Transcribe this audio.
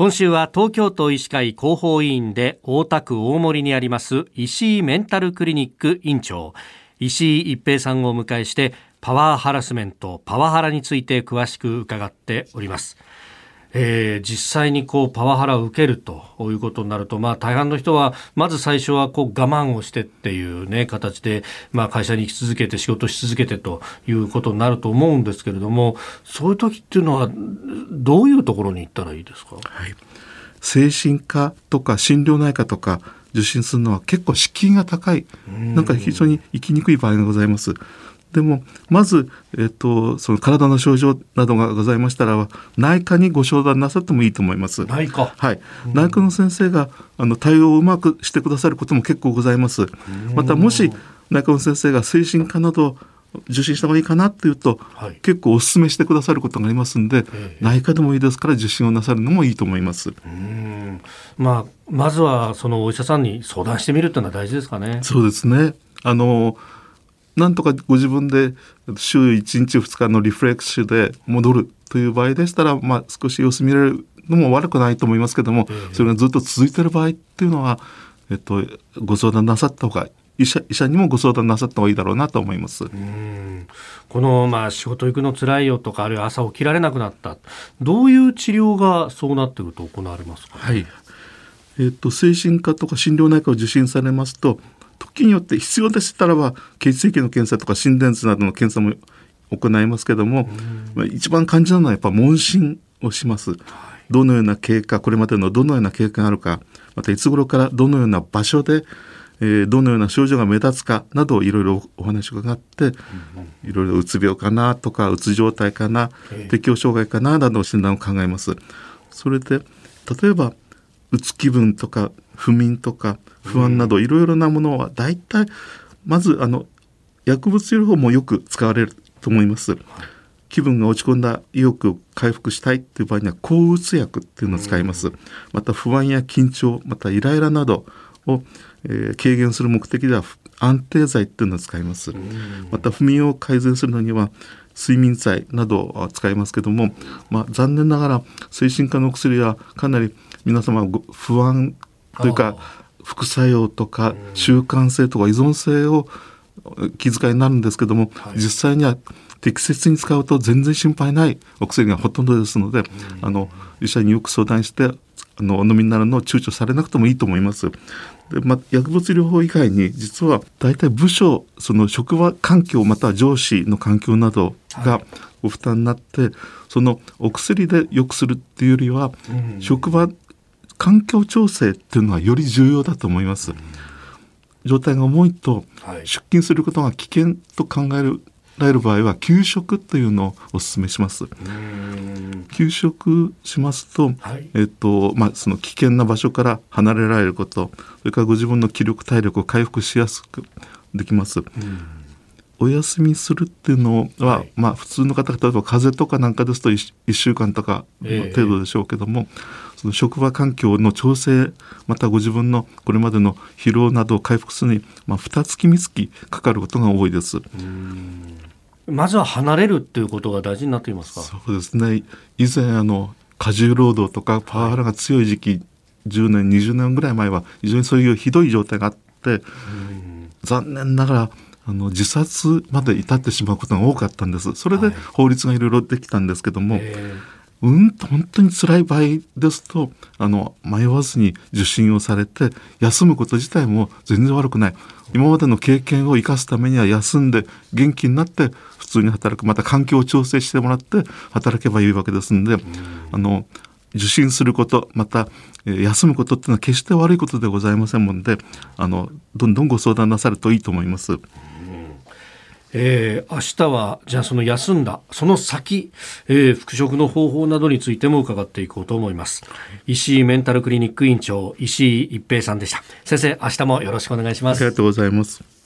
今週は東京都医師会広報委員で大田区大森にあります石井メンタルクリニック院長。石井一平さんをお迎えしてパワーハラスメントパワハラについて詳しく伺っております。えー、実際にこうパワハラを受けるということになると、まあ、大半の人はまず最初はこう我慢をしてっていう、ね、形で、まあ、会社に行き続けて仕事し続けてということになると思うんですけれどもそういう時っていうのはどういうところに行ったらいいですか、はい、精神科とか心療内科とか受診するのは結構敷居が高い。なんか非常に生きにくい場合がございます。でもまず、えっと、その体の症状などがございましたら内科にご相談なさってもいいと思います。内科はい、内科の先生があの対応をうまくしてくださることも結構ございます。またもし内科の先生が精神科など受診した方がいいかなっていうと、はい、結構お勧めしてくださることがありますんで、えー、内科でもいいですから受診をなさるのもいいと思います。まあまずはそのお医者さんに相談してみるというのは大事ですかね。そうですね。あのなんとかご自分で週1日2日のリフレッシュで戻るという場合でしたら、まあ、少し様子見れるのも悪くないと思いますけども、えー、それがずっと続いている場合っていうのは、えっと、ご相談なさった方が医者医者にもご相談なさった方がいいだろうなと思います。このまあ仕事行くの辛いよとかあるいは朝起きられなくなったどういう治療がそうなってくると行われますか、はい。えっと精神科とか心療内科を受診されますと時によって必要でしたらば血液の検査とか心電図などの検査も行いますけども、まあ、一番肝心なのはやっぱ問診をします。どのような経過これまでのどのような経過があるかまたいつ頃からどのような場所で、えー、どのような症状が目立つかなどいろいろお話を伺って、いろいろうつ病かなとかうつ状態かな、適応障害かななどの診断を考えます。それで例えばうつ気分とか不眠とか不安などいろいろなものは大体まずあの薬物療法もよく使われると思います。気分が落ち込んだ意欲を回復したいという場合には抗うつ薬っていうのを使います。また不安や緊張、またイライラなどを、えー、軽減する目的では安定剤っていうのを使います。また不眠を改善するのには睡眠剤などを使いますけども、まあ、残念ながら精神科の薬はかなり皆様不安というか副作用とか習慣性とか依存性を気遣いになるんですけども、はい、実際には適切に使うと全然心配ないお薬がほとんどですので、あの医者によく相談してあのお飲みになるのを躊躇されなくてもいいと思います。でま薬物療法以外に実は大体部署その職場環境または上司の環境などがご負担になって、はい、そのお薬で良くするっていうよりは、うん、職場環境調整っていうのはより重要だと思います。状態が重いと出勤することが危険と考えられる場合は休職というのをお勧めします。休職しますと、はい、えっとまあその危険な場所から離れられること、それからご自分の気力体力を回復しやすくできます。お休みするっていうのは、はい、まあ普通の方例えば風邪とかなんかですと 1, 1週間とか程度でしょうけども、えーその職場環境の調整またご自分のこれまでの疲労などを回復するに、まあ、2月3月かかることが多いです。まずは離れるっていうことが大事になっていますか？そうですね。以前あの過重労働とかパワハラが強い時期、はい、10年20年ぐらい前は非常にそういうひどい状態があって残念ながらあの自殺まで至ってしまうことが多かったんです。それで法律がいろいろできたんですけども、はいうん本当に辛い場合ですとあの迷わずに受診をされて休むこと自体も全然悪くない。今までの経験を生かすためには休んで元気になって普通に働くまた環境を調整してもらって働けばいいわけですんで、あの受診することまた、えー、休むことっていうのは決して悪いことでございませんのであのどんどんご相談なさるといいと思います。えー、明日はじゃあその休んだその先、えー、復職の方法などについても伺っていこうと思います。石井メンタルクリニック院長石井一平さんでした。先生明日もよろしくお願いします。ありがとうございます